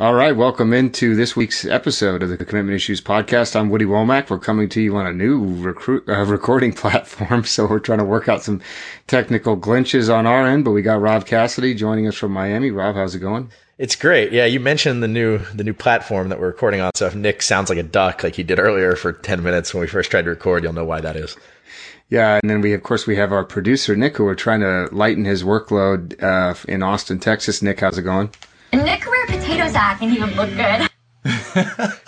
All right, welcome into this week's episode of the Commitment Issues podcast. I'm Woody Wommack. We're coming to you on a new recruit uh, recording platform, so we're trying to work out some technical glitches on our end. But we got Rob Cassidy joining us from Miami. Rob, how's it going? It's great. Yeah, you mentioned the new the new platform that we're recording on. So if Nick sounds like a duck, like he did earlier for ten minutes when we first tried to record, you'll know why that is. Yeah, and then we of course we have our producer Nick, who we're trying to lighten his workload uh, in Austin, Texas. Nick, how's it going? Nick could wear a potato sack and he would look good.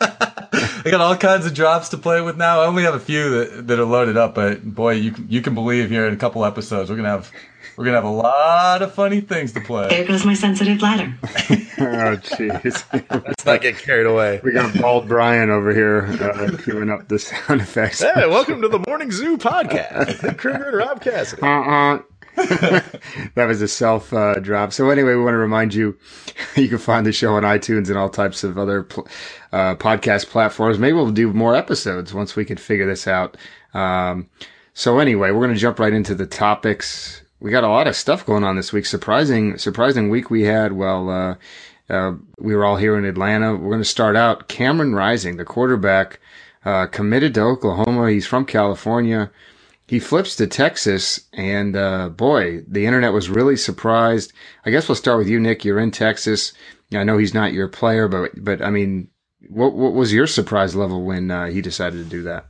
I got all kinds of drops to play with now. I only have a few that, that are loaded up, but boy, you can, you can believe here in a couple episodes we're gonna have we're gonna have a lot of funny things to play. There goes my sensitive bladder. oh, jeez. Let's not get carried away. We got Bald Brian over here uh, queuing up the sound effects. Hey, welcome to the Morning Zoo podcast. Nick Krueger and Rob Cassidy. Uh-uh. that was a self uh, drop. So anyway, we want to remind you, you can find the show on iTunes and all types of other pl- uh, podcast platforms. Maybe we'll do more episodes once we can figure this out. Um, so anyway, we're going to jump right into the topics. We got a lot of stuff going on this week. Surprising, surprising week we had. Well, uh, uh we were all here in Atlanta. We're going to start out. Cameron Rising, the quarterback, uh, committed to Oklahoma. He's from California he flips to Texas, and uh, boy, the internet was really surprised. I guess we'll start with you, Nick. You're in Texas. I know he's not your player, but but I mean, what what was your surprise level when uh, he decided to do that?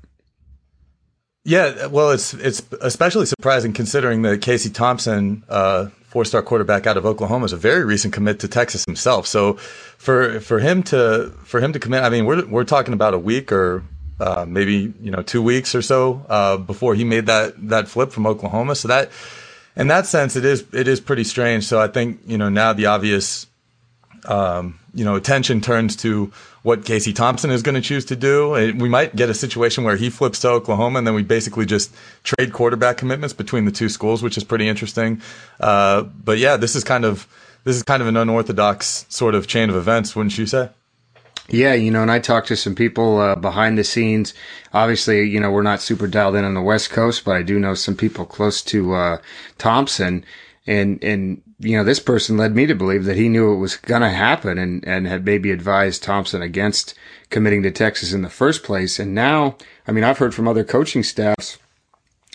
Yeah, well, it's it's especially surprising considering that Casey Thompson, uh, four-star quarterback out of Oklahoma, is a very recent commit to Texas himself. So, for for him to for him to commit, I mean, we're we're talking about a week or uh, maybe you know two weeks or so uh, before he made that that flip from Oklahoma. So that, in that sense, it is it is pretty strange. So I think you know now the obvious, um, you know, attention turns to what Casey Thompson is going to choose to do. We might get a situation where he flips to Oklahoma, and then we basically just trade quarterback commitments between the two schools, which is pretty interesting. Uh, but yeah, this is kind of this is kind of an unorthodox sort of chain of events, wouldn't you say? Yeah, you know, and I talked to some people uh, behind the scenes. Obviously, you know, we're not super dialed in on the West Coast, but I do know some people close to uh, Thompson, and and you know, this person led me to believe that he knew it was going to happen, and and had maybe advised Thompson against committing to Texas in the first place. And now, I mean, I've heard from other coaching staffs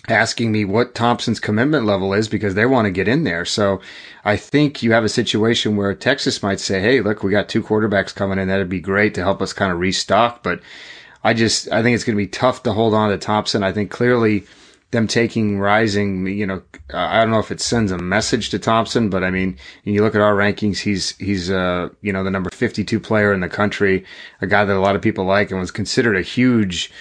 asking me what Thompson's commitment level is because they want to get in there. So I think you have a situation where Texas might say, Hey, look, we got two quarterbacks coming in. That'd be great to help us kind of restock. But I just, I think it's going to be tough to hold on to Thompson. I think clearly them taking rising, you know, I don't know if it sends a message to Thompson, but I mean, you look at our rankings, he's, he's, uh, you know, the number 52 player in the country, a guy that a lot of people like and was considered a huge,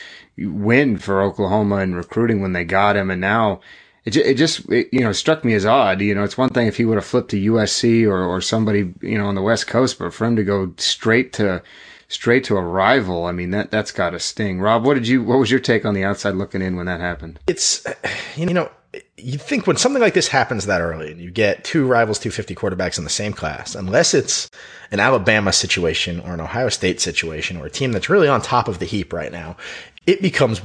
win for Oklahoma in recruiting when they got him. And now it, it just, it, you know, struck me as odd. You know, it's one thing if he would have flipped to USC or, or somebody, you know, on the West Coast, but for him to go straight to, straight to a rival, I mean, that, that's got to sting. Rob, what did you, what was your take on the outside looking in when that happened? It's, you know, you think when something like this happens that early and you get two rivals 250 quarterbacks in the same class, unless it's an Alabama situation or an Ohio State situation or a team that's really on top of the heap right now, it becomes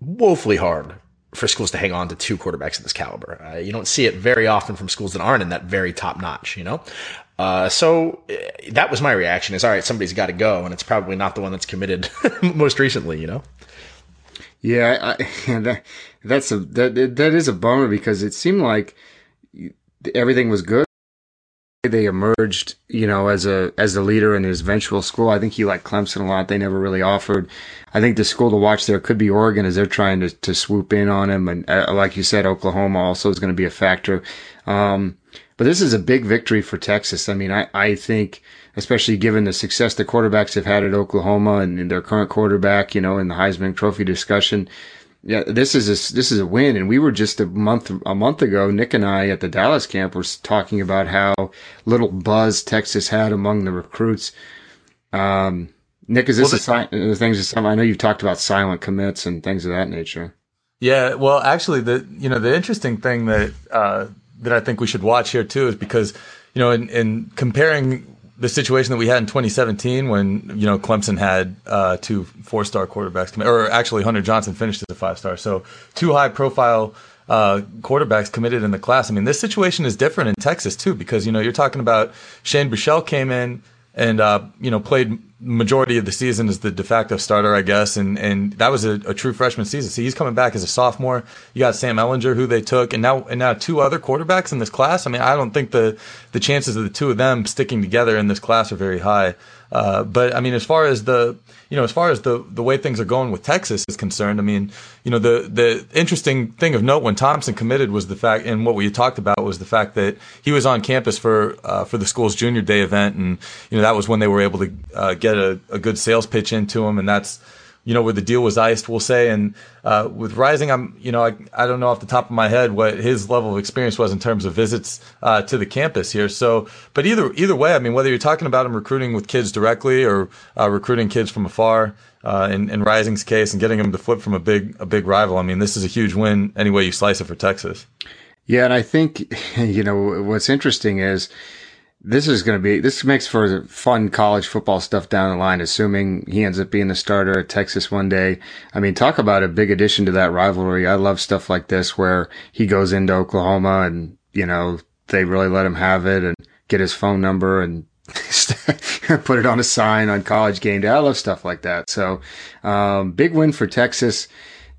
woefully hard for schools to hang on to two quarterbacks of this caliber. Uh, you don't see it very often from schools that aren't in that very top notch, you know? Uh, so uh, that was my reaction is, all right, somebody's got to go. And it's probably not the one that's committed most recently, you know? Yeah, I, that, that's a, that, that is a bummer because it seemed like everything was good they emerged, you know, as a as a leader in his eventual school. I think he liked Clemson a lot. They never really offered. I think the school to watch there could be Oregon as they're trying to, to swoop in on him. And uh, like you said, Oklahoma also is going to be a factor. Um, but this is a big victory for Texas. I mean, I, I think, especially given the success the quarterbacks have had at Oklahoma and, and their current quarterback, you know, in the Heisman Trophy discussion, yeah, this is a, this is a win. And we were just a month, a month ago, Nick and I at the Dallas camp were talking about how little buzz Texas had among the recruits. Um, Nick, is this well, a sign, the things I know you've talked about silent commits and things of that nature. Yeah. Well, actually the, you know, the interesting thing that, uh, that I think we should watch here too is because, you know, in, in comparing the situation that we had in 2017 when you know Clemson had uh, two four star quarterbacks, or actually Hunter Johnson finished as a five star. So two high profile uh, quarterbacks committed in the class. I mean, this situation is different in Texas too because you know you're talking about Shane Buechele came in. And uh, you know played majority of the season as the de facto starter, I guess, and and that was a, a, true freshman season. So he's coming back as a sophomore. You got Sam Ehlinger, who they took, and now and now two other quarterbacks in this class. I mean, I don't think the the chances of the two of them sticking together in this class are very high. Uh, but I mean, as far as the you know, as far as the the way things are going with Texas is concerned, I mean, you know, the the interesting thing of note when Thompson committed was the fact, and what we talked about was the fact that he was on campus for uh, for the school's junior day event, and you know that was when they were able to uh, get a, a good sales pitch into him, and that's you know, where the deal was iced, we'll say. And uh, with Rising, I'm, you know, I, I don't know off the top of my head what his level of experience was in terms of visits uh, to the campus here. So, but either either way, I mean, whether you're talking about him recruiting with kids directly or uh, recruiting kids from afar, uh, in, in Rising's case, and getting him to flip from a big a big rival, I mean, this is a huge win any way you slice it for Texas. Yeah, and I think you know what's interesting is this is going to be this makes for fun college football stuff down the line assuming he ends up being the starter at texas one day. I mean talk about a big addition to that rivalry. I love stuff like this where he goes into oklahoma and you know they really let him have it and get his phone number and put it on a sign on college game day. I love stuff like that. So um, big win for texas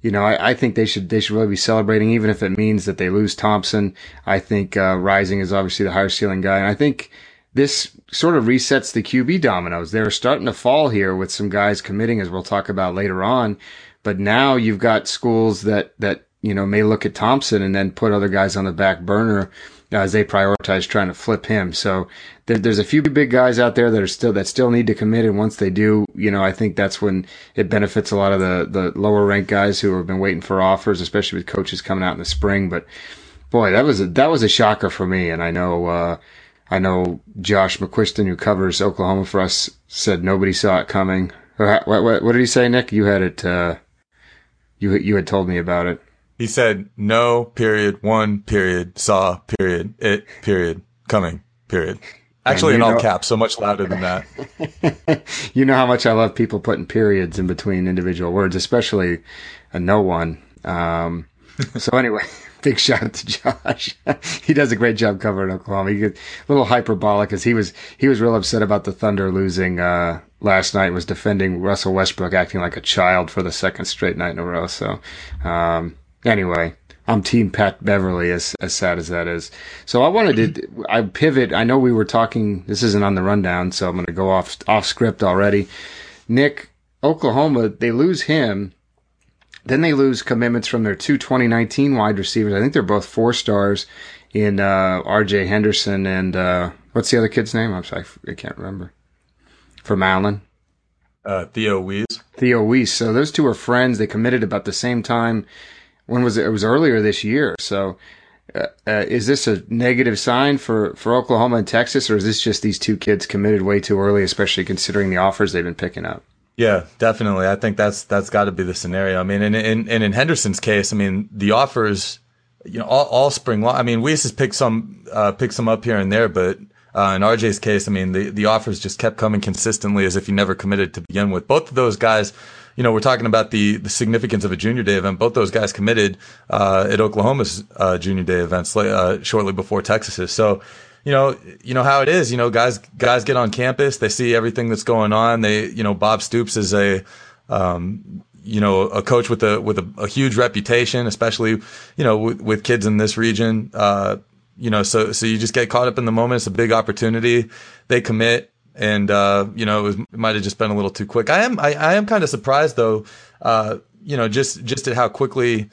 you know, I, I, think they should they should really be celebrating, even if it means that they lose Thompson. I think uh, Rising is obviously the higher ceiling guy, and I think this sort of resets the QB dominoes. They're starting to fall here with some guys committing, as we'll talk about later on. But now you've got schools that that you know may look at Thompson and then put other guys on the back burner as they prioritize trying to flip him. So there, there's a few big guys out there that are still that still need to commit, and once they do, you know, I think that's when it benefits a lot of the the lower ranked guys who have been waiting for offers, especially with coaches coming out in the spring. But boy, that was a, that was a shocker for me, and I know. Uh, I know Josh McCuistion, who covers Oklahoma for us, said nobody saw it coming. What, what, what did he say, Nick? You had it. Uh, you you had told me about it. He said, no, period, one, period, saw, period, it, period, coming, period. Actually, in all know, caps, so much louder than that. you know how much I love people putting periods in between individual words, especially a no one. Um, so anyway, big shout out to Josh. he does a great job covering Oklahoma. He gets a little hyperbolic because he was he was real upset about the Thunder losing uh, last night. Was defending Russell Westbrook acting like a child for the second straight night in a row. So um, Anyway, I'm Team Pat Beverley, as as sad as that is. So I wanted to I pivot. I know we were talking. This isn't on the rundown, so I'm going to go off off script already. Nick, Oklahoma, they lose him. Then they lose commitments from their two 2019 wide receivers. I think they're both four stars in uh, R.J. Henderson and uh, what's the other kid's name? I'm sorry, I can't remember. From Allen. Uh, Theo Wease. Theo Wease. So those two are friends. They committed about the same time when was it? It was earlier this year. So, uh, uh, is this a negative sign for, for Oklahoma and Texas, or is this just these two kids committed way too early, especially considering the offers they've been picking up? Yeah, definitely. I think that's that's got to be the scenario. I mean, and in, Henderson's case, I mean, the offers, you know, all, all spring long. I mean, Wease has picked some uh, picked some up here and there, but uh, in RJ's case, I mean, the the offers just kept coming consistently as if he never committed to begin with. Both of those guys you know, we're talking about the, the significance of a junior day event. Both those guys committed uh, at Oklahoma's uh, junior day events uh, shortly before Texas's. So, you know, you know how it is. You know, guys guys get on campus, they see everything that's going on. They, you know, Bob Stoops is a um, you know, a coach with a with a, a huge reputation, especially you know with, with kids in this region. Uh, you know, so so you just get caught up in the moment. It's a big opportunity. They commit and uh, you know it, was, it might have just been a little too quick. I am I, I am kind of surprised though, uh, you know, just just at how quickly.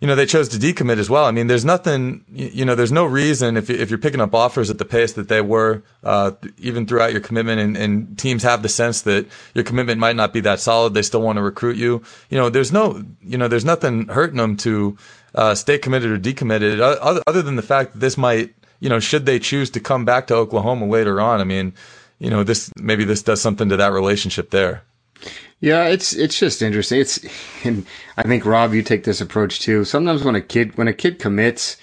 You know, they chose to decommit as well. I mean, there's nothing, you know, there's no reason if, if you're picking up offers at the pace that they were, uh, even throughout your commitment and, and teams have the sense that your commitment might not be that solid. They still want to recruit you. You know, there's no, you know, there's nothing hurting them to, uh, stay committed or decommitted other, other than the fact that this might, you know, should they choose to come back to Oklahoma later on. I mean, you know, this maybe this does something to that relationship there. Yeah, it's it's just interesting. It's and I think Rob, you take this approach too. Sometimes when a kid when a kid commits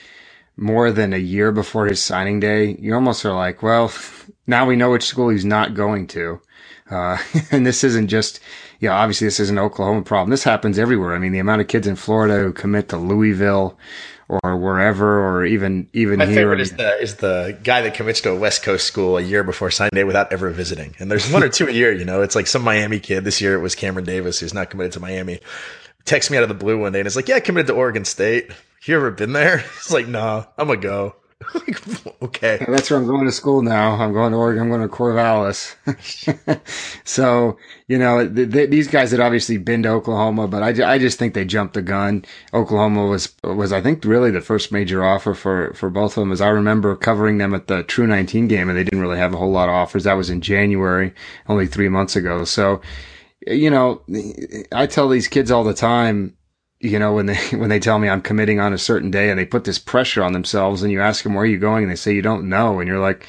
more than a year before his signing day, you almost are like, well, now we know which school he's not going to. Uh, and this isn't just, yeah, obviously this is an Oklahoma problem. This happens everywhere. I mean, the amount of kids in Florida who commit to Louisville or wherever, or even even My here. favorite is the is the guy that commits to a West Coast school a year before sign day without ever visiting. And there's one or two a year. You know, it's like some Miami kid. This year it was Cameron Davis, who's not committed to Miami. Texts me out of the blue one day and it's like, "Yeah, I committed to Oregon State. You ever been there?" It's like, "No, I'm gonna go." Like, okay. That's where I'm going to school now. I'm going to Oregon. I'm going to Corvallis. so, you know, th- th- these guys had obviously been to Oklahoma, but I, I just think they jumped the gun. Oklahoma was, was, I think, really the first major offer for, for both of them. As I remember covering them at the True 19 game, and they didn't really have a whole lot of offers. That was in January, only three months ago. So, you know, I tell these kids all the time, you know, when they, when they tell me I'm committing on a certain day and they put this pressure on themselves and you ask them, where are you going? And they say, you don't know. And you're like,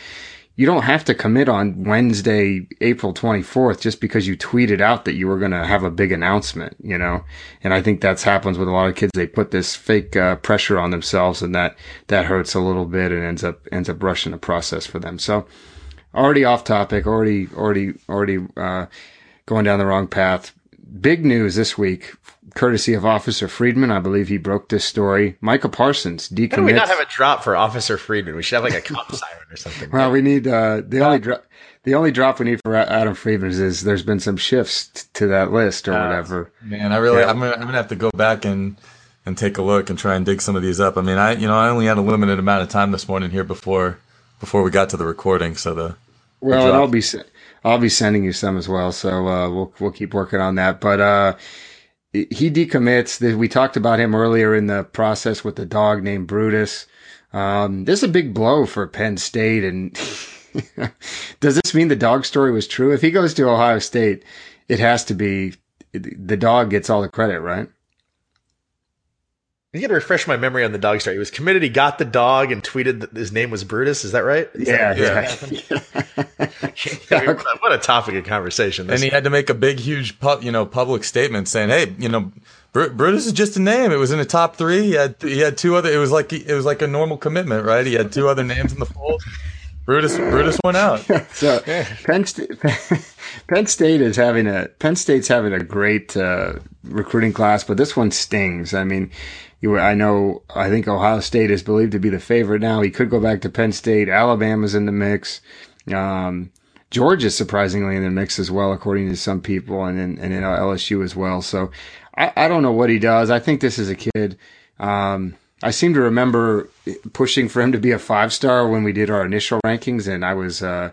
you don't have to commit on Wednesday, April 24th just because you tweeted out that you were going to have a big announcement, you know? And I think that's happens with a lot of kids. They put this fake uh, pressure on themselves and that, that hurts a little bit and ends up, ends up rushing the process for them. So already off topic, already, already, already, uh, going down the wrong path. Big news this week, courtesy of Officer Friedman. I believe he broke this story. Micah Parsons How do we not have a drop for Officer Friedman? We should have like a cop siren or something. Well, we need uh, the only drop. The only drop we need for Adam Friedman is there's been some shifts t- to that list or whatever. Man, I really, Yeah. I'm gonna, I'm gonna have to go back and and take a look and try and dig some of these up. I mean, I, you know, I only had a limited amount of time this morning here before before we got to the recording, so the Well, and. I'll be I'll be sending you some as well. So uh, we'll we'll keep working on that. But uh, he decommits. We talked about him earlier in the process with the dog named Brutus. Um, this is a big blow for Penn State. And does this mean the dog story was true? If he goes to Ohio State, it has to be the dog gets all the credit, right? You got to refresh my memory on the dog story. He was committed. He got the dog and tweeted that his name was Brutus. Is that right? Is that- yeah. what a topic of conversation. and This. he had to make a big, huge, pu- you know, public statement saying, "Hey, you know, Br- Brutus is just a name. It was in the top three. He had he had two other. It was like it was like a normal commitment, right? He had two other names in the fold. Brutus Brutus went out. So Penn State, Penn State is having a Penn State's having a great uh, recruiting class, but this one stings. I mean, you, I know I think Ohio State is believed to be the favorite now. He could go back to Penn State. Alabama's in the mix. Um, Georgia's surprisingly in the mix as well, according to some people, and and, and LSU as well. So I, I don't know what he does. I think this is a kid. Um, I seem to remember pushing for him to be a five star when we did our initial rankings, and I was uh,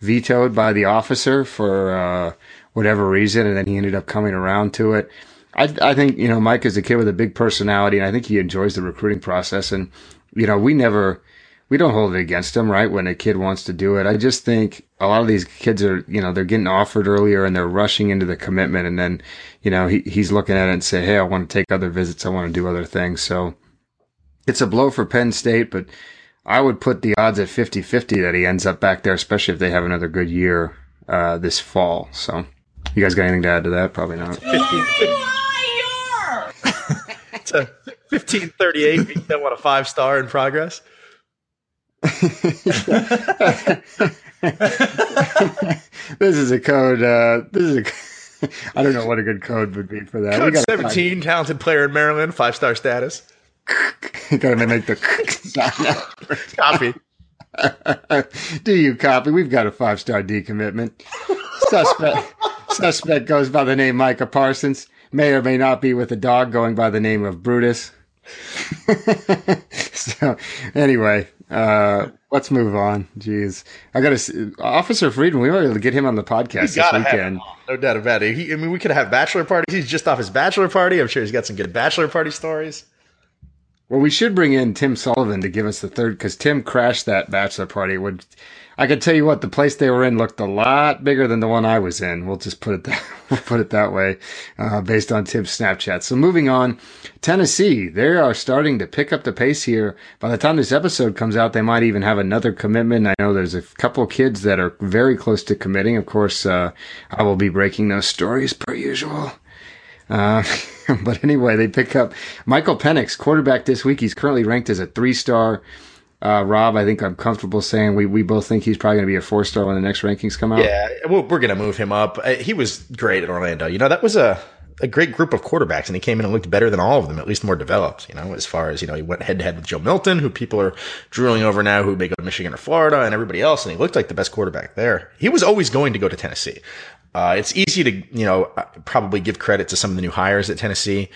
vetoed by the officer for uh, whatever reason, and then he ended up coming around to it. I, I think you know Mike is a kid with a big personality, and I think he enjoys the recruiting process. And you know, we never we don't hold it against him, right? When a kid wants to do it, I just think a lot of these kids are, you know, they're getting offered earlier and they're rushing into the commitment, and then, you know, he, he's looking at it and say, "Hey, I want to take other visits, I want to do other things." So it's a blow for Penn State, but I would put the odds at 50-50 that he ends up back there, especially if they have another good year uh, this fall. So, you guys got anything to add to that? Probably not. 15, it's a 1538. You don't want a five star in progress. this is a code. Uh, this is a. I don't know what a good code would be for that. Code gotta 17, talented player in Maryland, five star status. Find, gotta make the Copy. Do you copy? We've got a five star decommitment. Suspect. suspect goes by the name Micah Parsons. May or may not be with a dog going by the name of Brutus. so anyway, uh, let's move on. Jeez, I got to Officer Friedman. We might be able to get him on the podcast this weekend. no doubt about it. He, I mean, we could have bachelor parties. He's just off his bachelor party. I'm sure he's got some good bachelor party stories. Well, we should bring in Tim Sullivan to give us the third because Tim crashed that bachelor party. Would I can tell you what the place they were in looked a lot bigger than the one I was in. We'll just put it that we'll put it that way, uh, based on Tim's Snapchat. So moving on, Tennessee they are starting to pick up the pace here. By the time this episode comes out, they might even have another commitment. I know there's a couple kids that are very close to committing. Of course, uh, I will be breaking those stories per usual. Uh, but anyway, they pick up Michael Penix, quarterback this week. He's currently ranked as a three star. Uh, Rob, I think I'm comfortable saying we, we both think he's probably going to be a four star when the next rankings come out. Yeah, we're, we're going to move him up. Uh, He was great at Orlando. You know, that was a, a great group of quarterbacks, and he came in and looked better than all of them, at least more developed. You know, as far as you know, he went head to head with Joe Milton, who people are drooling over now, who may go to Michigan or Florida, and everybody else, and he looked like the best quarterback there. He was always going to go to Tennessee. Uh, it's easy to you know uh, probably give credit to some of the new hires at Tennessee.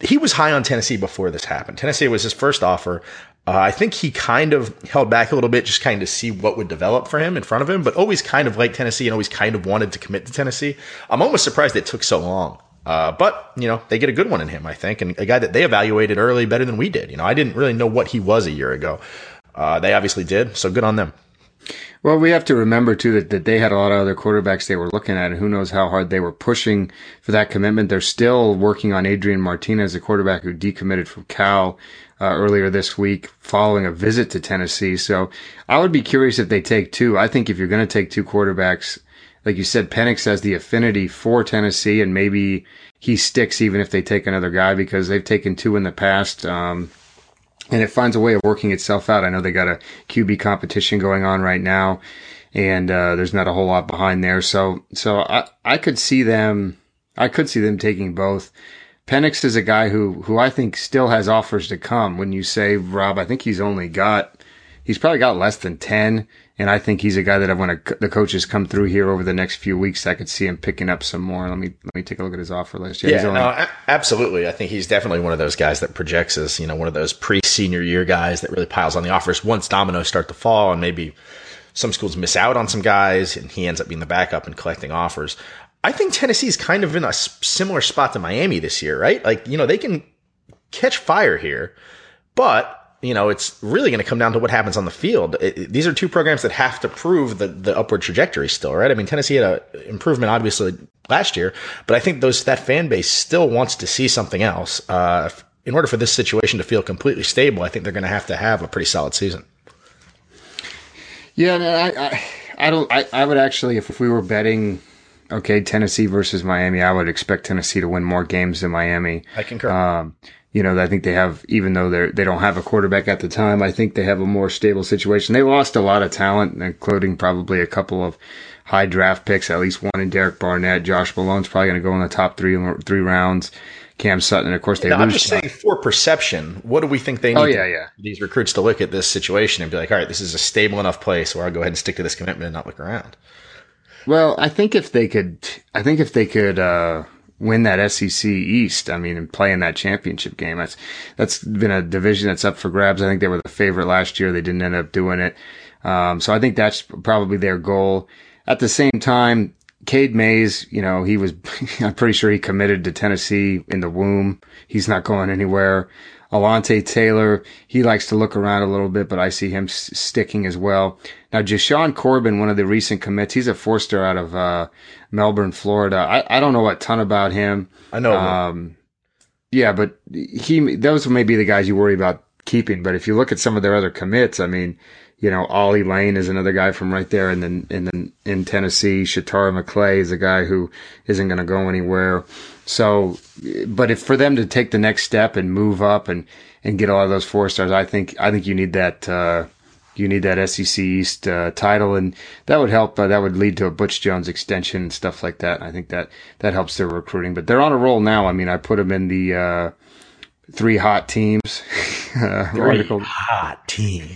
He was high on Tennessee before this happened. Tennessee was his first offer. Uh, I think he kind of held back a little bit, just kind of see what would develop for him in front of him, but always kind of liked Tennessee and always kind of wanted to commit to Tennessee. I'm almost surprised it took so long. Uh, but you know, they get a good one in him, I think, and a guy that they evaluated early better than we did. You know, I didn't really know what he was a year ago. Uh, they obviously did, so good on them. Well, we have to remember too that, that they had a lot of other quarterbacks they were looking at, and who knows how hard they were pushing for that commitment. They're still working on Adrian Martinez, a quarterback who decommitted from Cal uh, earlier this week following a visit to Tennessee. So I would be curious if they take two. I think if you're going to take two quarterbacks, like you said, Penix has the affinity for Tennessee, and maybe he sticks even if they take another guy because they've taken two in the past. Um, and it finds a way of working itself out. I know they got a QB competition going on right now, and uh, there's not a whole lot behind there. So, so I, I could see them, I could see them taking both. Penix is a guy who, who I think still has offers to come. When you say Rob, I think he's only got, he's probably got less than ten, and I think he's a guy that when a, the coaches come through here over the next few weeks, I could see him picking up some more. Let me let me take a look at his offer list. Yeah, he's only- no, absolutely. I think he's definitely one of those guys that projects as you know one of those pre-senior year guys that really piles on the offers once dominoes start to fall, and maybe some schools miss out on some guys, and he ends up being the backup and collecting offers. I think Tennessee's kind of in a s- similar spot to Miami this year, right? Like you know they can catch fire here, but you know it's really going to come down to what happens on the field. It- it- these are two programs that have to prove the the upward trajectory still, right? I mean Tennessee had an improvement obviously last year, but I think those that fan base still wants to see something else. Uh, in order for this situation to feel completely stable, I think they're going to have to have a pretty solid season. Yeah, no, I, I, I don't. I, I would actually, if, if we were betting, okay, Tennessee versus Miami, I would expect Tennessee to win more games than Miami. I concur. Um, you know, I think they have, even though they they don't have a quarterback at the time, I think they have a more stable situation. They lost a lot of talent, including probably a couple of high draft picks, at least one in Derek Barnett. Josh Malone's probably going to go in the top three three rounds. Cam Sutton, and of course, they lose. I'm just saying, for perception, what do we think they need Oh, yeah, to- yeah. these recruits to look at this situation and be like, all right, this is a stable enough place where I'll go ahead and stick to this commitment and not look around. Well, I think if they could, I think if they could uh, win that SEC East, I mean, and play in that championship game, that's that's been a division that's up for grabs. I think they were the favorite last year. They didn't end up doing it, um, so I think that's probably their goal. At the same time, Cade Mays, you know, he was, I'm pretty sure he committed to Tennessee in the womb. He's not going anywhere. Alante Taylor, he likes to look around a little bit, but I see him s- sticking as well. Now, Jashaun Corbin, one of the recent commits, he's a four star out of uh, Melbourne, Florida. I, I don't know a ton about him. I know. Um, yeah, but he those may be the guys you worry about keeping. But if you look at some of their other commits, I mean, you know, Ollie Lane is another guy from right there, and then and then in Tennessee, Shatara McClay is a guy who isn't going to go anywhere. So, but if for them to take the next step and move up and and get a lot of those four stars, I think I think you need that. Uh, you need that SEC East uh, title, and that would help. Uh, that would lead to a Butch Jones extension and stuff like that. I think that that helps their recruiting. But they're on a roll now. I mean, I put them in the uh, three hot teams uh, article. hot team.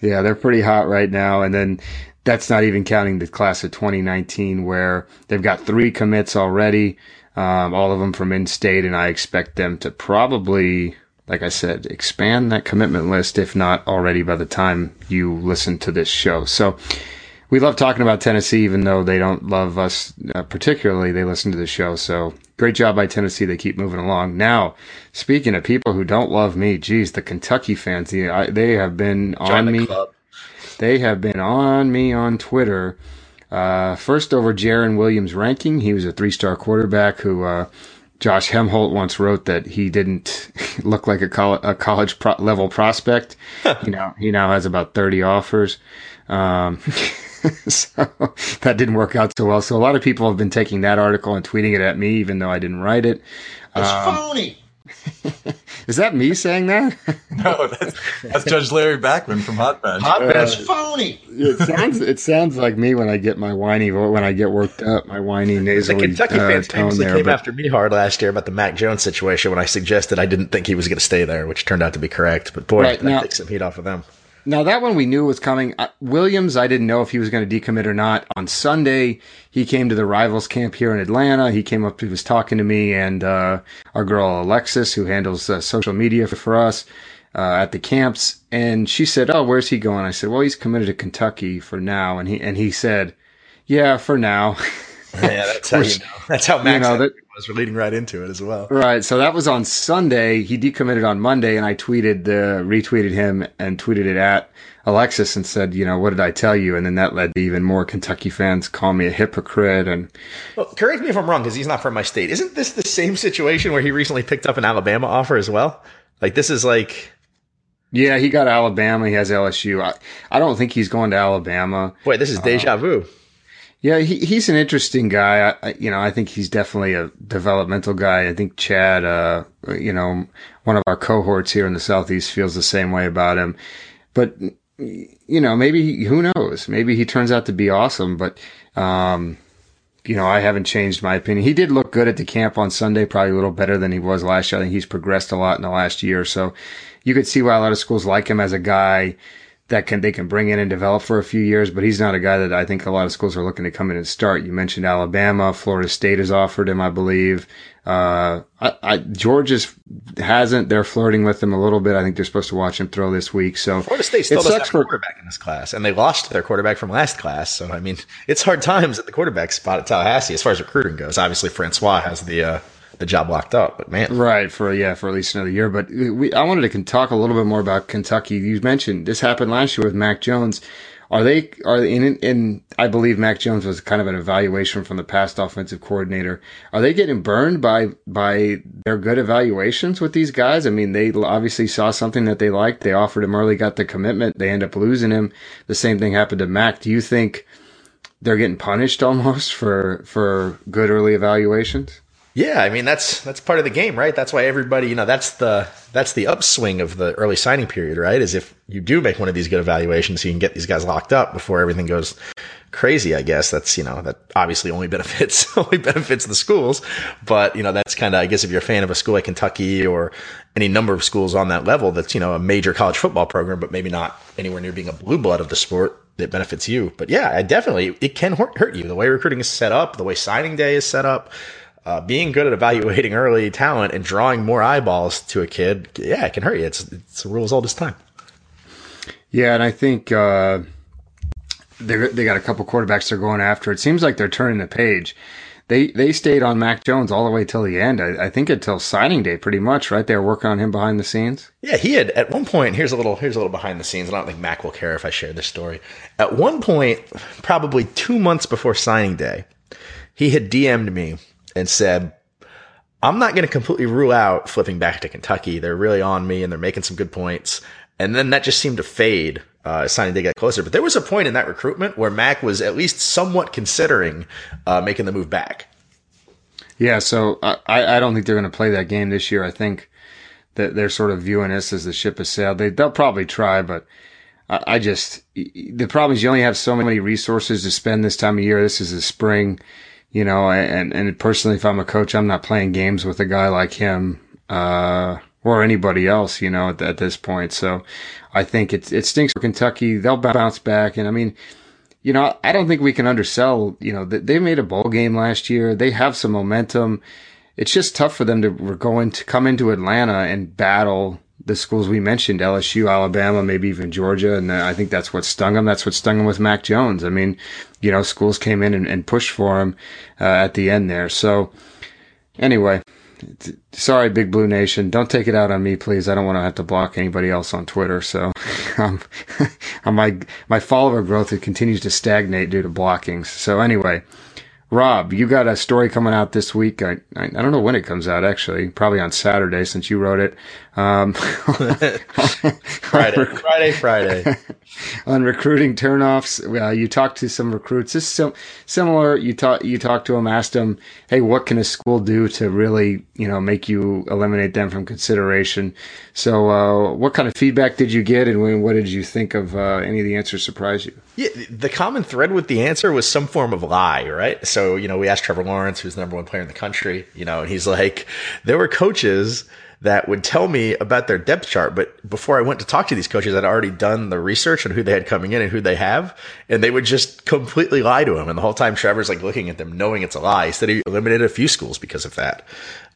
Yeah, they're pretty hot right now. And then that's not even counting the class of 2019 where they've got three commits already, um, all of them from in state. And I expect them to probably, like I said, expand that commitment list, if not already by the time you listen to this show. So we love talking about Tennessee, even though they don't love us uh, particularly. They listen to the show. So great job by Tennessee. They keep moving along. Now, speaking of people who don't love me, geez, the Kentucky fans, the, I, they have been Join on the me. club. They have been on me on Twitter. Uh, first over Jarren Williams' ranking. He was a three star quarterback who, uh, Josh Helmholdt once wrote that he didn't look like a, coll- a college pro- level prospect. you know, he now has about 30 offers. Um, so that didn't work out so well. So a lot of people have been taking that article and tweeting it at me, even though I didn't write it. It's phony. Is that me saying that? no, that's, that's Judge Larry Bakman from Hot Bench. Hot bench phony. it sounds it sounds like me when I get my whiny when I get worked up, my whiny The Kentucky uh, fans tone famously there. came but- after me hard last year about the Mac Jones situation when I suggested I didn't think he was going to stay there, which turned out to be correct. But boy, Right, that now- takes some heat off of them. Now that one we knew was coming. Uh, Williams, I didn't know if he was going to decommit or not. On Sunday, he came to the rivals camp here in Atlanta. He came up, he was talking to me and uh, our girl Alexis, who handles uh, social media for, for us uh, at the camps, and she said, "Oh, where's he going?" I said, "Well, he's committed to Kentucky for now." And he and he said, "Yeah, for now." Yeah, that's how you know. That's how Max know, that- was leading right into it as well. Right. So that was on Sunday. He decommitted on Monday, and I tweeted the retweeted him and tweeted it at Alexis and said, you know, what did I tell you? And then that led to even more Kentucky fans call me a hypocrite. And Well, correct me if I'm wrong because he's not from my state. Isn't this the same situation where he recently picked up an Alabama offer as well? Like this is like, yeah, he got Alabama. He has LSU. I, I don't think he's going to Alabama. wait, this is uh, deja vu. Yeah, he, he's an interesting guy. I, you know, I think he's definitely a developmental guy. I think Chad, uh, you know, one of our cohorts here in the Southeast feels the same way about him. But, you know, maybe, who knows? Maybe he turns out to be awesome, but, um, you know, I haven't changed my opinion. He did look good at the camp on Sunday, probably a little better than he was last year. I think he's progressed a lot in the last year. So you could see why a lot of schools like him as a guy that can they can bring in and develop for a few years, but he's not a guy that I think a lot of schools are looking to come in and start. You mentioned Alabama, Florida State has offered him, I believe. Uh, I, I, Georgia's hasn't. They're flirting with him a little bit. I think they're supposed to watch him throw this week. So Florida State still doesn't have a for quarterback in this class, and they lost their quarterback from last class. So I mean, it's hard times at the quarterback spot at Tallahassee as far as recruiting goes. Obviously, Francois has the uh, the job locked up, but man, Right for yeah for at least another year. But we I wanted to talk a little bit more about Kentucky. You mentioned this happened last year with Mac Jones. Are they are they in in I believe Mac Jones was kind of an evaluation from the past offensive coordinator. Are they getting burned by by their good evaluations with these guys? I mean, they obviously saw something that they liked. They offered him early, got the commitment. They end up losing him. The same thing happened to Mac. Do you think they're getting punished almost for for good early evaluations? Yeah, I mean that's that's part of the game, right? That's why everybody, you know, that's the that's the upswing of the early signing period, right? Is if you do make one of these good evaluations, you can get these guys locked up before everything goes crazy. I guess that's you know that obviously only benefits only benefits the schools, but you know that's kind of I guess if you're a fan of a school like Kentucky or any number of schools on that level, that's you know a major college football program, but maybe not anywhere near being a blue blood of the sport. That benefits you, but yeah, I definitely it can hurt, hurt you. The way recruiting is set up, the way signing day is set up, uh, being good at evaluating early talent and drawing more eyeballs to a kid, yeah, it can hurt you. It's it's a rule as old as time. Yeah, and I think uh, they they got a couple quarterbacks they're going after. It seems like they're turning the page. They they stayed on Mac Jones all the way till the end. I, I think until signing day, pretty much. Right, they were working on him behind the scenes. Yeah, he had at one point. Here's a little. Here's a little behind the scenes. I don't think Mac will care if I share this story. At one point, probably two months before signing day, he had DM'd me and said, "I'm not going to completely rule out flipping back to Kentucky. They're really on me and they're making some good points." And then that just seemed to fade uh, as signing day got closer. But there was a point in that recruitment where Mac was at least somewhat considering uh, making the move back. Yeah, so I, I don't think they're going to play that game this year. I think that they're sort of viewing this as the ship has sailed. They they'll probably try, but I, I just the problem is you only have so many resources to spend this time of year. This is the spring, you know, and and personally, if I'm a coach, I'm not playing games with a guy like him. Uh, or anybody else, you know, at, at this point. So I think it, it stinks for Kentucky. They'll bounce back. And I mean, you know, I don't think we can undersell, you know, they made a bowl game last year. They have some momentum. It's just tough for them to go into, come into Atlanta and battle the schools we mentioned, LSU, Alabama, maybe even Georgia. And I think that's what stung them. That's what stung them with Mac Jones. I mean, you know, schools came in and, and pushed for him uh, at the end there. So anyway, sorry, Big Blue Nation. Don't take it out on me, please. I don't want to have to block anybody else on Twitter. So, um, my my follower growth it continues to stagnate due to blockings. So anyway, Rob, you got a story coming out this week. I I, I don't know when it comes out. Actually, probably on Saturday since you wrote it. Um, Friday, Friday, Friday. on recruiting turnoffs. Uh, you talked to some recruits. This is sim- similar. You talk you talked to them, asked them, "Hey, what can a school do to really, you know, make you eliminate them from consideration?" So, uh, what kind of feedback did you get, and what did you think of uh, any of the answers? Surprise you? Yeah, the common thread with the answer was some form of lie, right? So, you know, we asked Trevor Lawrence, who's the number one player in the country, you know, and he's like, there were coaches that would tell me about their depth chart. But before I went to talk to these coaches, I'd already done the research on who they had coming in and who they have. And they would just completely lie to him. And the whole time Trevor's like looking at them, knowing it's a lie. He said he eliminated a few schools because of that.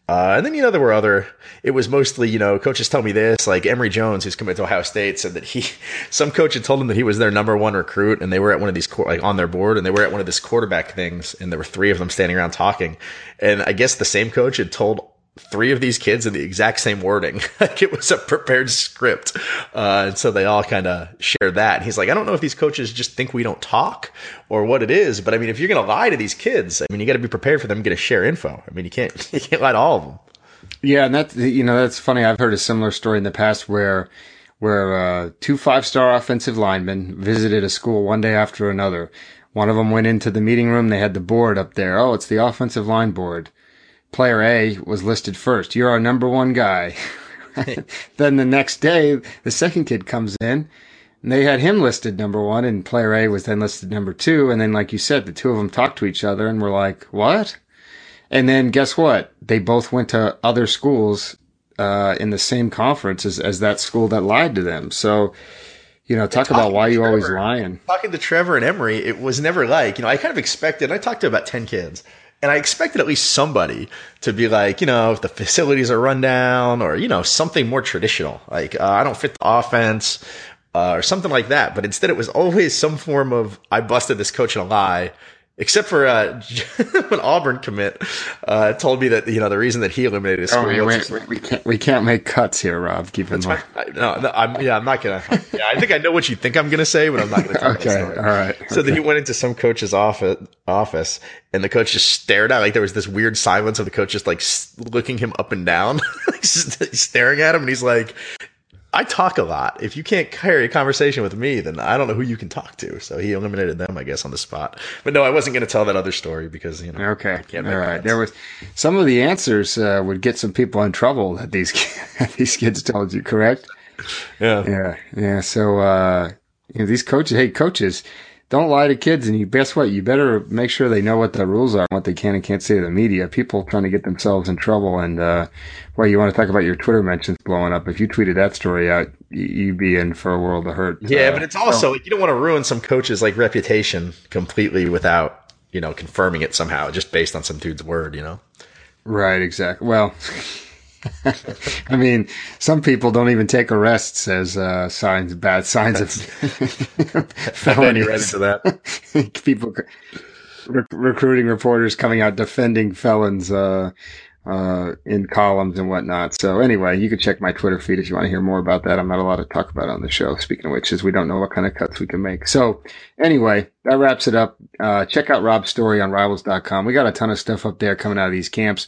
Uh, and then, you know, there were other, it was mostly, you know, coaches tell me this, like Emory Jones, who's coming to Ohio State, said that he, some coach had told him that he was their number one recruit and they were at one of these, like on their board and they were at one of this quarterback things and there were three of them standing around talking. And I guess the same coach had told three of these kids in the exact same wording. like it was a prepared script. Uh, and so they all kind of share that. And he's like, I don't know if these coaches just think we don't talk or what it is, but I mean, if you're going to lie to these kids, I mean, you got to be prepared for them to share info. I mean, you can't, you can't lie to all of them. Yeah. And that, you know, that's funny. I've heard a similar story in the past where, where, uh, two five star offensive linemen visited a school one day after another. One of them went into the meeting room. They had the board up there. Oh, it's the offensive line board player A was listed first. You're our number one guy. then the next day, the second kid comes in and they had him listed number one and player A was then listed number two. And then, like you said, the two of them talked to each other and were like, what? And then guess what? They both went to other schools, uh, in the same conference as, as that school that lied to them. So, you know, talk about why you Trevor, always lying. Talking to Trevor and Emory, it was never like, you know, I kind of expected, I talked to about 10 kids. And I expected at least somebody to be like, you know, if the facilities are run down or, you know, something more traditional, like uh, I don't fit the offense uh, or something like that. But instead, it was always some form of I busted this coach in a lie except for uh, when Auburn commit uh, told me that you know the reason that he eliminated his school. Oh, wait, wait, we can't we can't make cuts here, Rob. Keep in mind. No, no, I'm yeah, I'm not gonna. Yeah, I think I know what you think I'm gonna say, but I'm not gonna. Tell okay, all right. So okay. then he went into some coach's office, office, and the coach just stared at. Like there was this weird silence of the coach just like looking him up and down, staring at him, and he's like, I talk a lot. If you can't carry a conversation with me, then I don't know who you can talk to. So he eliminated them, I guess, on the spot. But no, I wasn't going to tell that other story because you know. Okay. All right. There was some of the answers uh, would get some people in trouble that these these kids told you. Correct. Yeah. Yeah. Yeah. So uh, you know, these coaches, hey, coaches, don't lie to kids. And you guess what? You better make sure they know what the rules are, what they can and can't say to the media. People trying to get themselves in trouble. And, uh, well, you want to talk about your Twitter mentions blowing up. If you tweeted that story out, you'd be in for a world of hurt. Yeah, uh, but it's also, so, you don't want to ruin some coach's like reputation completely without, you know, confirming it somehow, just based on some dude's word, you know? Right. Exactly. Well, I mean, some people don't even take arrests as uh, signs, bad signs of felony. Right into that. people, re- recruiting reporters coming out defending felons uh, uh, in columns and whatnot. So anyway, you can check my Twitter feed if you want to hear more about that. I'm not allowed to talk about it on the show. Speaking of which, is we don't know what kind of cuts we can make. So anyway, that wraps it up. Uh, check out Rob's story on Rivals.com. We got a ton of stuff up there coming out of these camps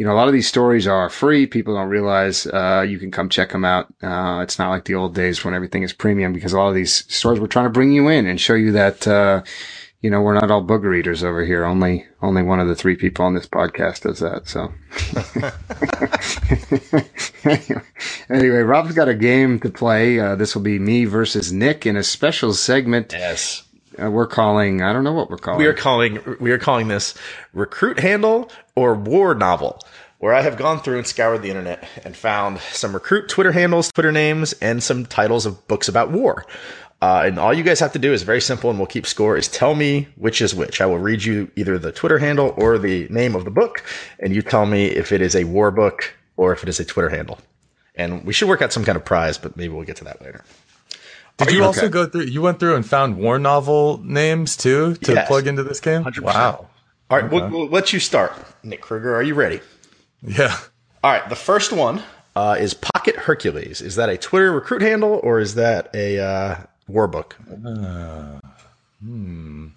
you know, a lot of these stories are free. People don't realize, uh, you can come check them out. Uh, it's not like the old days when everything is premium because a lot of these stories we're trying to bring you in and show you that, uh, you know, we're not all booger eaters over here. Only, only one of the three people on this podcast does that. So anyway, Rob's got a game to play. Uh, this will be me versus Nick in a special segment. Yes. Uh, we're calling, I don't know what we're calling. We are calling, we are calling this recruit handle or war novel where I have gone through and scoured the internet and found some recruit Twitter handles, Twitter names, and some titles of books about war. Uh, and all you guys have to do is very simple and we'll keep score is tell me which is which. I will read you either the Twitter handle or the name of the book, and you tell me if it is a war book or if it is a Twitter handle. And we should work out some kind of prize, but maybe we'll get to that later. Did you, also go through? You went through and found war novel names too to yes. plug into this game. 100%. Wow. All right, okay. we'll, we'll, let you start, Nick Krueger. Are you ready? Yeah. All right. The first one uh, is Pocket Hercules. Is that a Twitter recruit handle or is that a uh, war book? Uh, hmm.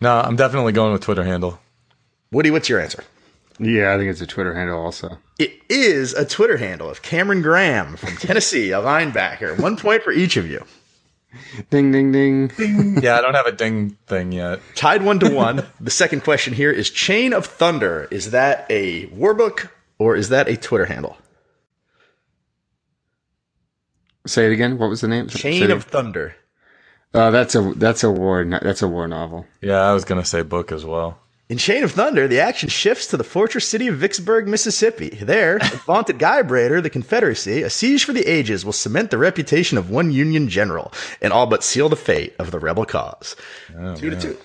No, I'm definitely going with Twitter handle. Woody, what's your answer? Yeah, I think it's a Twitter handle also. It is a Twitter handle of Cameron Graham from Tennessee, a linebacker. One point for each of you. Ding, ding, ding. ding. yeah, I don't have a ding thing yet. Tied one to one. the second question here is Chain of Thunder. Is that a warbook or is that a Twitter handle? Say it again. What was the name? Chain Say it of Thunder. Uh, that's a that's a war that's a war novel. Yeah, I was gonna say book as well. In Chain of Thunder, the action shifts to the fortress city of Vicksburg, Mississippi. There, the vaunted Gibraltar, the Confederacy, a siege for the ages, will cement the reputation of one Union general and all but seal the fate of the rebel cause. two to two.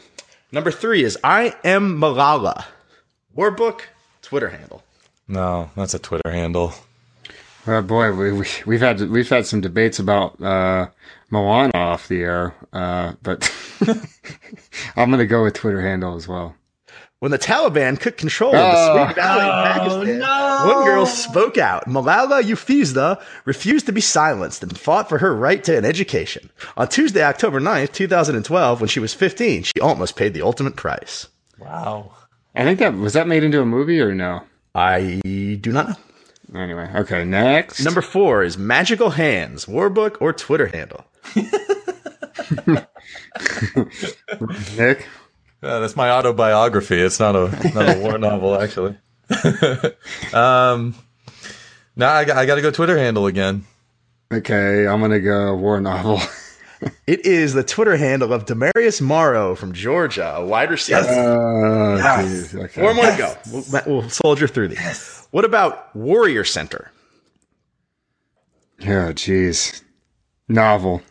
Number three is I Am Malala. War book, Twitter handle. No, that's a Twitter handle. Uh, boy, we, we we've had we've had some debates about uh, Moana off the air, uh, but I'm gonna go with Twitter handle as well. When the Taliban took control of the Oh. Swat Valley in Pakistan, one girl spoke out. Malala Yousafzai refused to be silenced and fought for her right to an education. On Tuesday, October 9th, 2012, when she was 15, she almost paid the ultimate price. Wow. I think that was that made into a movie or no? I do not know. Anyway, okay. Next, Number four is Magical Hands, Warbook or Twitter handle. Nick. Yeah, that's my autobiography. It's not a not a war novel, actually. um, now I, got- I got to go Twitter handle again. Okay, I'm gonna go war novel. It is the Twitter handle of Demarius Morrow from Georgia, a wide receiver. Uh, geez, okay. Four more to go. We'll, we'll soldier through these. What about Warrior Center? Oh, jeez. Novel.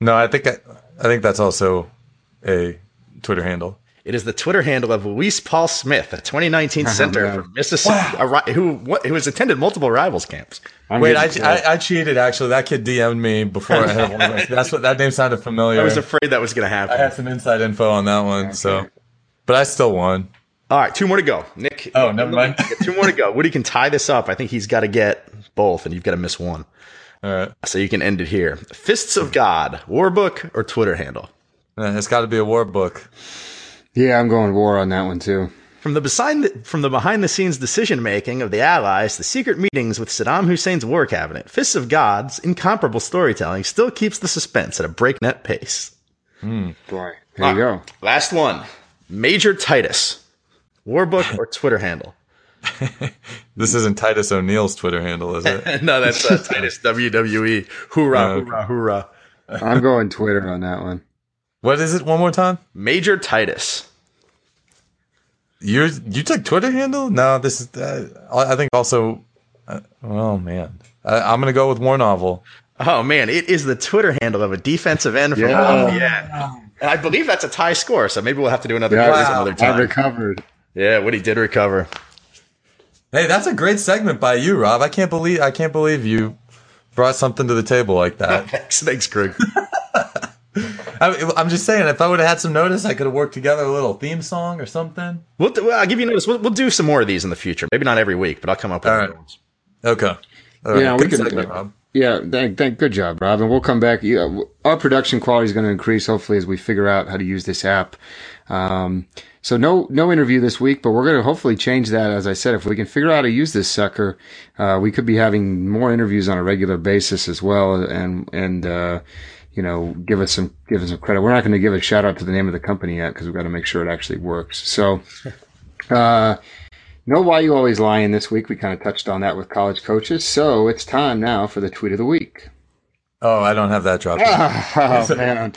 No, I think I, I think that's also a Twitter handle. It is the Twitter handle of Luis Paul Smith, a 2019 center man. from Mississippi, a who what, who has attended multiple rivals camps. I'm Wait, I, I, I cheated actually. That kid DM'd me before I had one. of That's what that name sounded familiar. I was afraid that was going to happen. I had some inside info on that one, so but I still won. All right, two more to go. Nick. Oh, never mind. two more to go. Woody can tie this up. I think he's got to get both, and you've got to miss one. All right, So you can end it here. Fists of God, Warbook, or Twitter handle? Uh, it's got to be a war book. Yeah, I'm going war on that one too. From the behind the, from the behind the scenes decision making of the Allies, the secret meetings with Saddam Hussein's war cabinet, Fists of God's incomparable storytelling still keeps the suspense at a breakneck pace. Boy, there you go. Last one, Major Titus, Warbook or Twitter handle? This isn't Titus O'Neil's Twitter handle, is it? no, that's uh, Titus WWE. Hoorah, Oh, hoorah, hoorah! I'm going Twitter on that one. what is it? One more time. Major Titus. You you took Twitter handle? No, this is. Uh, I think also. Uh, oh man, I, I'm gonna go with War Novel. Oh man, it is the Twitter handle of a defensive end from Yeah. Lafayette. And I believe that's a tie score, so maybe we'll have to do another Yeah, quiz I- another I time. recovered. yeah, Woody did recover. Hey, that's a great segment by you, Rob. I can't believe I can't believe you brought something to the table like that. Thanks, thanks, Greg. I, I'm just saying, if I would have had some notice, I could have worked together a little theme song or something. We'll, do- well, I'll give you notice. We'll, we'll do some more of these in the future. Maybe not every week, but I'll come up with All other right. ones. Okay. All right. Yeah, we Good can- segment, Rob. Yeah, thank, thank, good job, Rob. And we'll come back. Yeah, our production quality is going to increase hopefully as we figure out how to use this app. Um, so no, no interview this week, but we're going to hopefully change that. As I said, if we can figure out how to use this sucker, uh, we could be having more interviews on a regular basis as well. And, and, uh, you know, give us some, give us some credit. We're not going to give a shout out to the name of the company yet because we've got to make sure it actually works. So, uh, no, why you always lying this week. We kind of touched on that with college coaches. So it's time now for the tweet of the week. Oh, I don't have that drop. Oh man,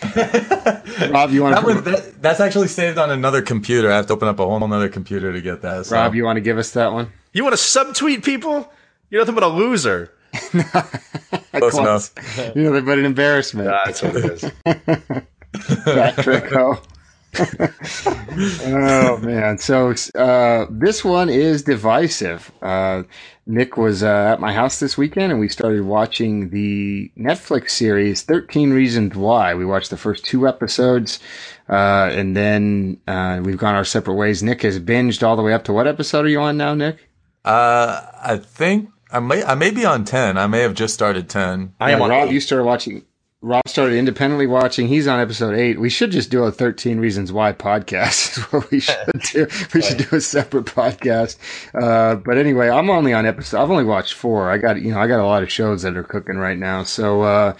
Rob, you want That to was, that, that's actually saved on another computer. I have to open up a whole other computer to get that. So. Rob, you want to give us that one? You want to subtweet people? You're nothing but a loser. close enough. You know, but an embarrassment. That's what it is. That Trico. oh man, so uh, this one is divisive. Uh, Nick was uh, at my house this weekend, and we started watching the Netflix series "13 Reasons Why." We watched the first two episodes, uh, and then uh, we've gone our separate ways. Nick has binged all the way up to what episode are you on now, Nick? Uh, I think I may I may be on ten. I may have just started ten. I am Yeah, on Rob, eight. you started watching. Rob started independently watching. He's on episode eight. We should just do a 13 Reasons Why podcast. Is what we should do. We should do a separate podcast. Uh, but anyway, I'm only on episode. I've only watched four. I got you know I got a lot of shows that are cooking right now. So uh,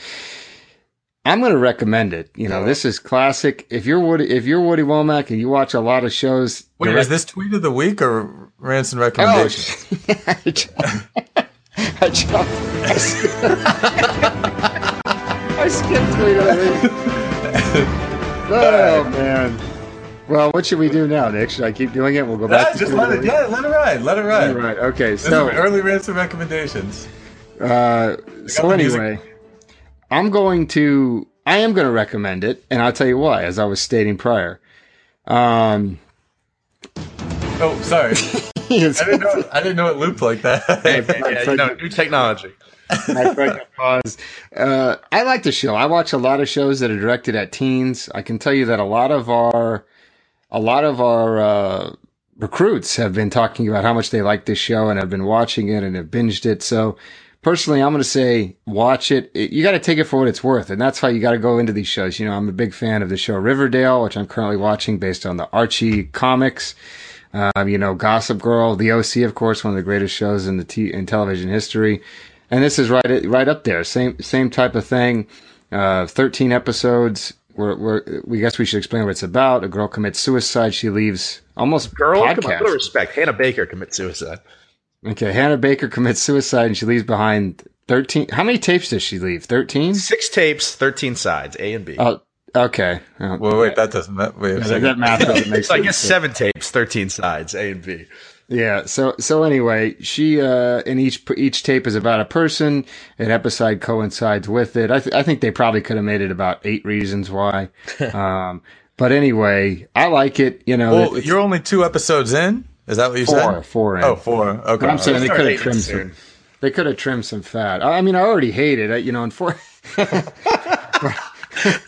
I'm going to recommend it. You know, this is classic. If you're Woody, if you're Woody Wommack and you watch a lot of shows, Wait, direct- is this tweet of the week or Ranson recommendation? I jumped. I jumped. I skipped, I skipped tweet of the. Oh man. Well, what should we do now, Nick? Should I keep doing it? We'll go back Ah, to just let of it, the week? yeah, let it ride, let it ride. Right. Okay. So, early Ranson recommendations. uh, so the music. anyway, I'm going to. I am going to recommend it, and I'll tell you why. As I was stating prior. Um, Oh, sorry, it's- I didn't know. I didn't know it looped like that. yeah, you know, new technology. my pregnant pause. Uh, I like the show. I watch a lot of shows that are directed at teens. I can tell you that a lot of our, a lot of our uh, recruits have been talking about how much they like this show and have been watching it and have binged it. So personally, I'm going to say watch it. it you got to take it for what it's worth, and that's how you got to go into these shows. You know, I'm a big fan of the show Riverdale, which I'm currently watching based on the Archie comics. Um, you know, Gossip Girl, The OC, of course, one of the greatest shows in the t- in television history. And this is right right up there. Same same type of thing. Uh, Thirteen episodes. We're, we're, we guess we should explain what it's about. A girl commits suicide. She leaves almost Girl, come on, podcast. little respect. Hannah Baker commits suicide. Okay, Hannah Baker commits suicide and she leaves behind thirteen. How many tapes does she leave? Thirteen. Six tapes, thirteen sides, A and B. Oh, okay. Oh, well, wait, that doesn't. That, wait a that, math doesn't make so I guess seven tapes, thirteen sides, A and B. Yeah. So so anyway, she uh, and each each tape is about a person. An episode coincides with it. I th- I think they probably could have made it about eight reasons why. um, but anyway, I like it. You know, Well, it's you're only two episodes in. Is that what you four said? four. in. Oh, four. Okay. I'm saying they could have trimmed soon. some. They could have trimmed some fat. I I mean, I already hate it. I- You know, and four.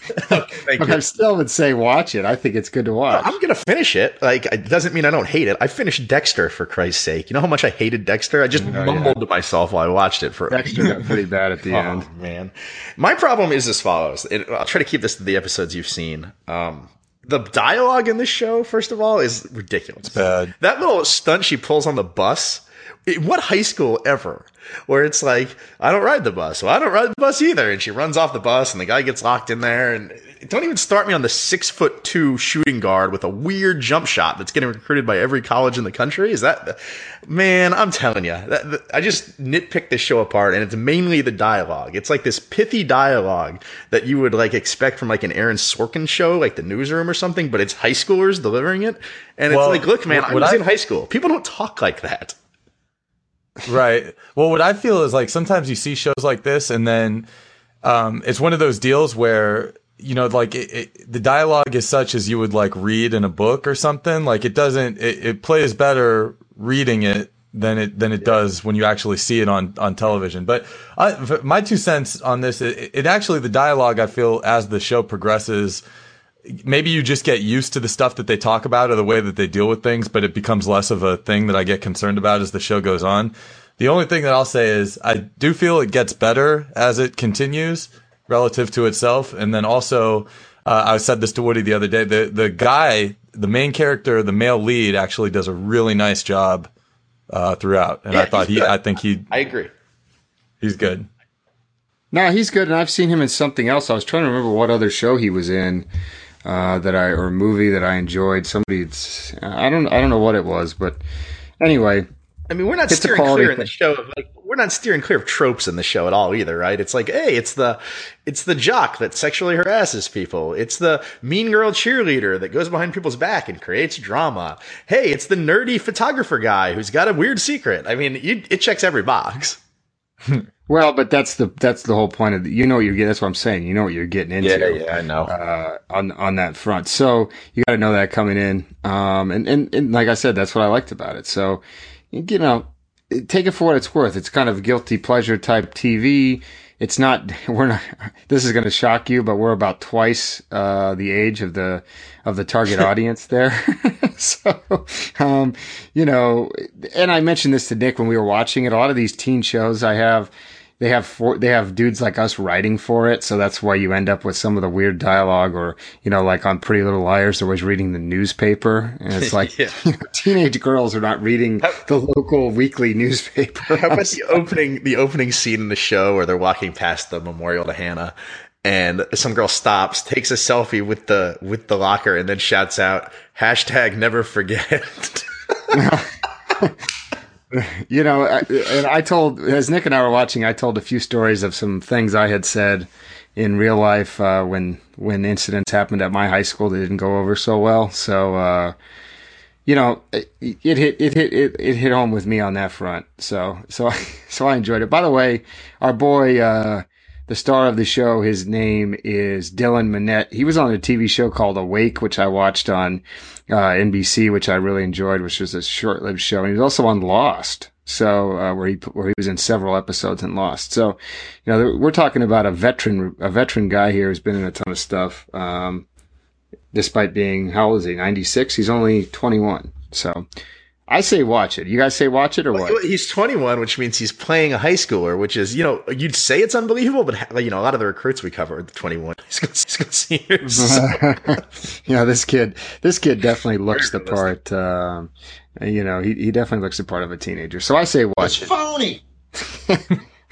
You. I still would say watch it. I think it's good to watch. I'm gonna finish it. Like, it doesn't mean I don't hate it. I finished Dexter for Christ's sake. You know how much I hated Dexter? I just mumbled to myself while I watched it for. Dexter got pretty bad at the end. Oh man, my problem is as follows. And I'll try to keep this to the episodes you've seen. Um, the dialogue in this show, first of all, is ridiculous. bad. That little stunt she pulls on the bus. In what high school ever? Where it's like, I don't ride the bus. Well, I don't ride the bus either. And she runs off the bus and the guy gets locked in there. And don't even start me on the six foot two shooting guard with a weird jump shot that's getting recruited by every college in the country. Is that, man, I'm telling you, that, that- I just nitpick this show apart and it's mainly the dialogue. It's like this pithy dialogue that you would like expect from like an Aaron Sorkin show, like the newsroom or something, but it's high schoolers delivering it. And it's Well, like, look, man, I was I- in high school. People don't talk like that. Right. Well, what I feel is like sometimes you see shows like this, and then um, it's one of those deals where you know, like it, it, the dialogue is such as you would like read in a book or something. Like it doesn't. It, it plays better reading it than it than it does when you actually see it on on television. But I, my two cents on this, it, it actually the dialogue I feel as the show progresses maybe you just get used to the stuff that they talk about or the way that they deal with things, but it becomes less of a thing that I get concerned about as the show goes on. The only thing that I'll say is I do feel it gets better as it continues relative to itself. And then also, uh, I said this to Woody the other day, the, the guy, the main character, the male lead actually does a really nice job, uh, throughout. And I thought he, good. I think he, I agree. he's good. No, he's good, and I've seen him in something else. I was trying to remember what other show he was in uh, that I or movie that I enjoyed. Somebody, I don't, I don't know what it was, but anyway, I mean, we're not steering clear in the show of like we're not steering clear of tropes in the show at all either, right? It's like, hey, it's the it's the jock that sexually harasses people. It's the mean girl cheerleader that goes behind people's back and creates drama. Hey, it's the nerdy photographer guy who's got a weird secret. I mean, you, it checks every box. well, but that's the that's the whole point of the, you know what you're getting. That's what I'm saying. You know what you're getting into. Yeah, I know. uh, on on that front. So you got to know that coming in. Um, and, and and like I said, that's what I liked about it. So you know, take it for what it's worth. It's kind of guilty pleasure type TV. It's not. We're not. This is going to shock you, but we're about twice uh, the age of the of the target audience there. so, um, you know, and I mentioned this to Nick when we were watching it. A lot of these teen shows I have they have for, they have dudes like us writing for it, so that's why you end up with some of the weird dialogue, or you know, like on Pretty Little Liars, they're always reading the newspaper, and it's like Yeah. you know, teenage girls are not reading the local weekly newspaper. How about the opening the opening scene in the show where they're walking past the memorial to Hannah? and some girl stops, takes a selfie with the with the locker, and then shouts out hashtag Never forget. you know, I, and I told as Nick and I were watching, I told a few stories of some things I had said in real life uh, when when incidents happened at my high school that didn't go over so well. So uh, you know, it, it, hit it hit it, it hit home with me on that front. So so so I enjoyed it. By the way, our boy. Uh, the star of the show, his name is Dylan Minnette. He was on a TV show called Awake, which I watched on uh, NBC, which I really enjoyed, which was a short-lived show. And he was also on Lost, so uh, where he where he was in several episodes in Lost. So, you know, we're talking about a veteran a veteran guy here who's been in a ton of stuff. Um, despite being how old is he? Ninety six. He's only twenty one. So I say watch it. You guys say watch it or what? He's 21, which means he's playing a high schooler, which is, you know, you'd say it's unbelievable, but, you know, a lot of the recruits we cover are 21 high school seniors. yeah, this kid, this kid definitely looks the part. Um, you know, he, he definitely looks the part of a teenager. So I say watch it's it. phony.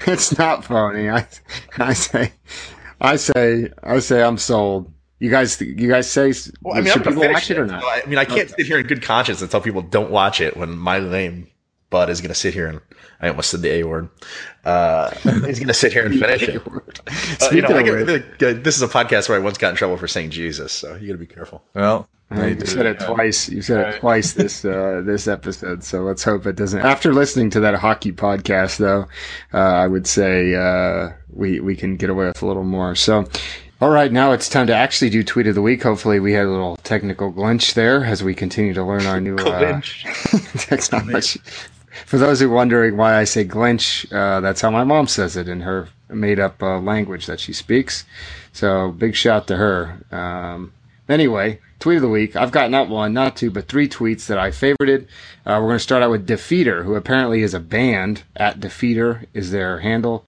it's not phony. I, I say, I say, I say I'm sold. You guys, you guys say, well, I mean, should people watch it, or not? I mean, I can't okay. sit here in good conscience and tell people don't watch it when my lame bud is going to sit here and I almost said the A word. Uh, he's going to sit here and finish it. Uh, you know, get, uh, this is a podcast where I once got in trouble for saying Jesus, so you got to be careful. Well, you said it twice. You said it twice this uh, this episode. So let's hope it doesn't. After listening to that hockey podcast, though, uh, I would say uh, we we can get away with a little more. So all right, now it's time to actually do tweet of the week. Hopefully, we had a little technical glitch there as we continue to learn our new uh, technology. For those who are wondering why I say glitch, uh, that's how my mom says it in her made-up uh, language that she speaks. So, big shout to her. Um, anyway, tweet of the week. I've got not one, not two, but three tweets that I favorited. Uh, we're going to start out with Defeater, who apparently is a band. At Defeater is their handle.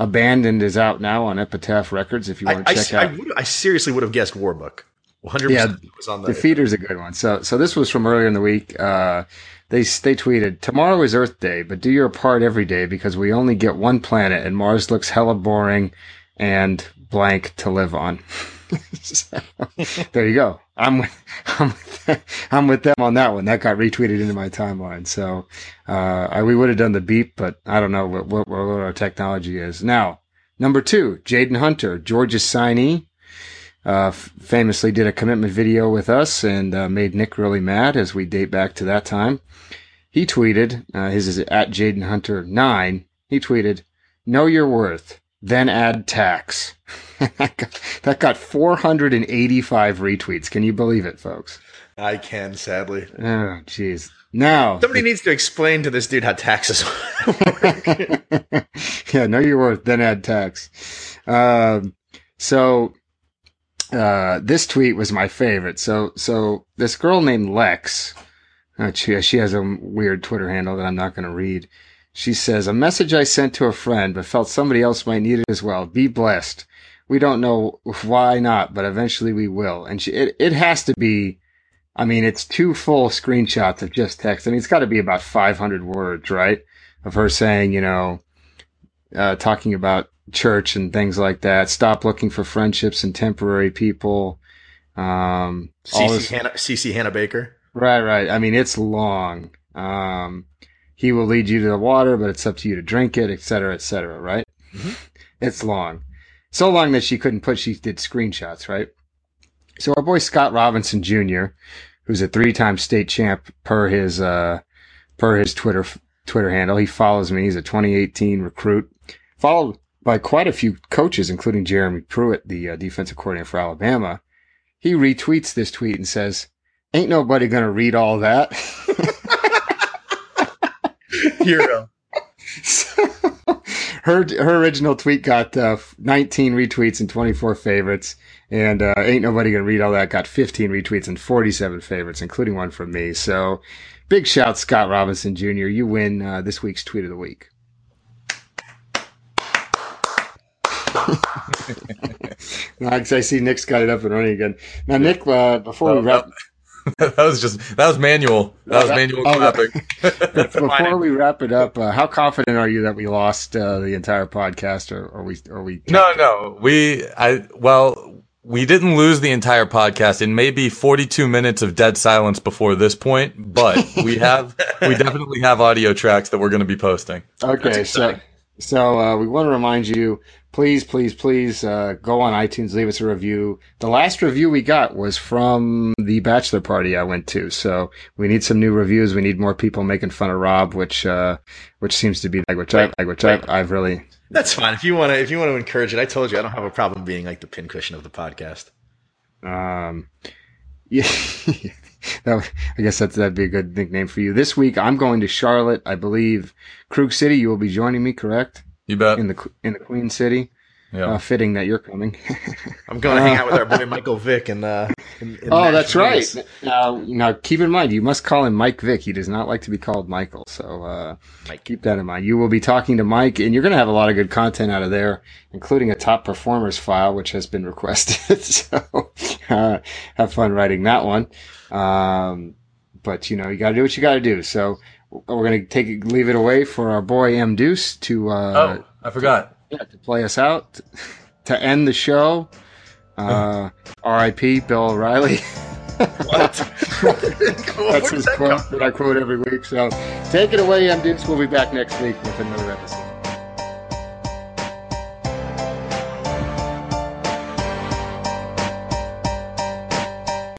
Abandoned is out now on Epitaph Records. If you want to I, check I, out, I, would, I, seriously would have guessed Warbook. 100 yeah, was on the Defeater's a good one. So, so this was from earlier in the week. Uh, they they tweeted, "Tomorrow is Earth Day, but do your part every day because we only get one planet, and Mars looks hella boring and blank to live on." so, there you go. I'm with, I'm with, I'm with them on that one. That got retweeted into my timeline. So uh, I, we would have done the beep, but I don't know what, what, what our technology is now. Number two, Jaden Hunter, Georgia's signee, uh, famously did a commitment video with us and uh, made Nick really mad as we date back to that time. He tweeted, uh, his is at Jaden Hunter nine. He tweeted, "Know your worth, then add tax." that got 485 retweets. Can you believe it, folks? I can, sadly. Oh, jeez. Now somebody needs to explain to this dude how taxes work. yeah, know your worth, then add tax. Um, so uh, this tweet was my favorite. So so this girl named Lex, uh, she she has a weird Twitter handle that I'm not going to read. She says a message I sent to a friend, but felt somebody else might need it as well. Be blessed we don't know why not, but eventually we will. And she, it, it has to be, I mean, it's two full screenshots of just text. I mean, it's got to be about 500 words, right? Of her saying, you know, uh, talking about church and things like that. Stop looking for friendships and temporary people. Um, CC Hannah, CC Hannah Baker. Right, right. I mean, it's long. Um, he will lead you to the water, but it's up to you to drink it, et cetera, et cetera, right? Mm-hmm. It's long. So long that she couldn't put, she did screenshots, right? So our boy Scott Robinson Jr., who's a three-time state champ per his, uh, per his Twitter, Twitter handle. He follows me. He's a 2018 recruit, followed by quite a few coaches, including Jeremy Pruitt, the uh, defensive coordinator for Alabama. He retweets this tweet and says, ain't nobody going to read all that. Hero. so, her her original tweet got uh, 19 retweets and 24 favorites, and uh, ain't nobody gonna read all that. Got 15 retweets and 47 favorites, including one from me. So, big shout, Scott Robinson Jr. You win uh, this week's tweet of the week. I see Nick's got it up and running again. Now, Nick, uh, before we wrap. that was just that was manual. That was manual oh, clapping. Before we wrap it up, uh, how confident are you that we lost uh, the entire podcast, or, or we, or we? No, no, we. I well, we didn't lose the entire podcast. in maybe 42 minutes of dead silence before this point, but we have we definitely have audio tracks that we're going to be posting. Okay, so so uh, we want to remind you, please, please, please uh, go on iTunes, leave us a review. The last review we got was from the bachelor party I went to, so we need some new reviews. We need more people making fun of Rob, which uh, which seems to be like which I like which I, I've really. That's fine if you want to if you want to encourage it. I told you I don't have a problem being like the pincushion of the podcast. Um, yeah. that, I guess that's, that'd be a good nickname for you. This week, I'm going to Charlotte. I believe Krug City. You will be joining me, correct? You bet. In the in the Queen City. Yeah. Uh, fitting that you're coming. I'm going to hang out with our boy Michael Vick and. Uh, in, in oh, that's Vegas. right. Now, now, keep in mind, you must call him Mike Vick. He does not like to be called Michael. So uh, Mike. keep that in mind. You will be talking to Mike, and you're going to have a lot of good content out of there, including a top performers file, which has been requested. so uh, have fun writing that one. Um, but you know, you got to do what you got to do. So we're going to take it, leave it away for our boy M Deuce to uh, oh, I forgot. yeah, to play us out to end the show. Uh, R.I.P. Bill O'Reilly. What? That's his quote that I quote every week. So take it away, M Deuce. We'll be back next week with another episode.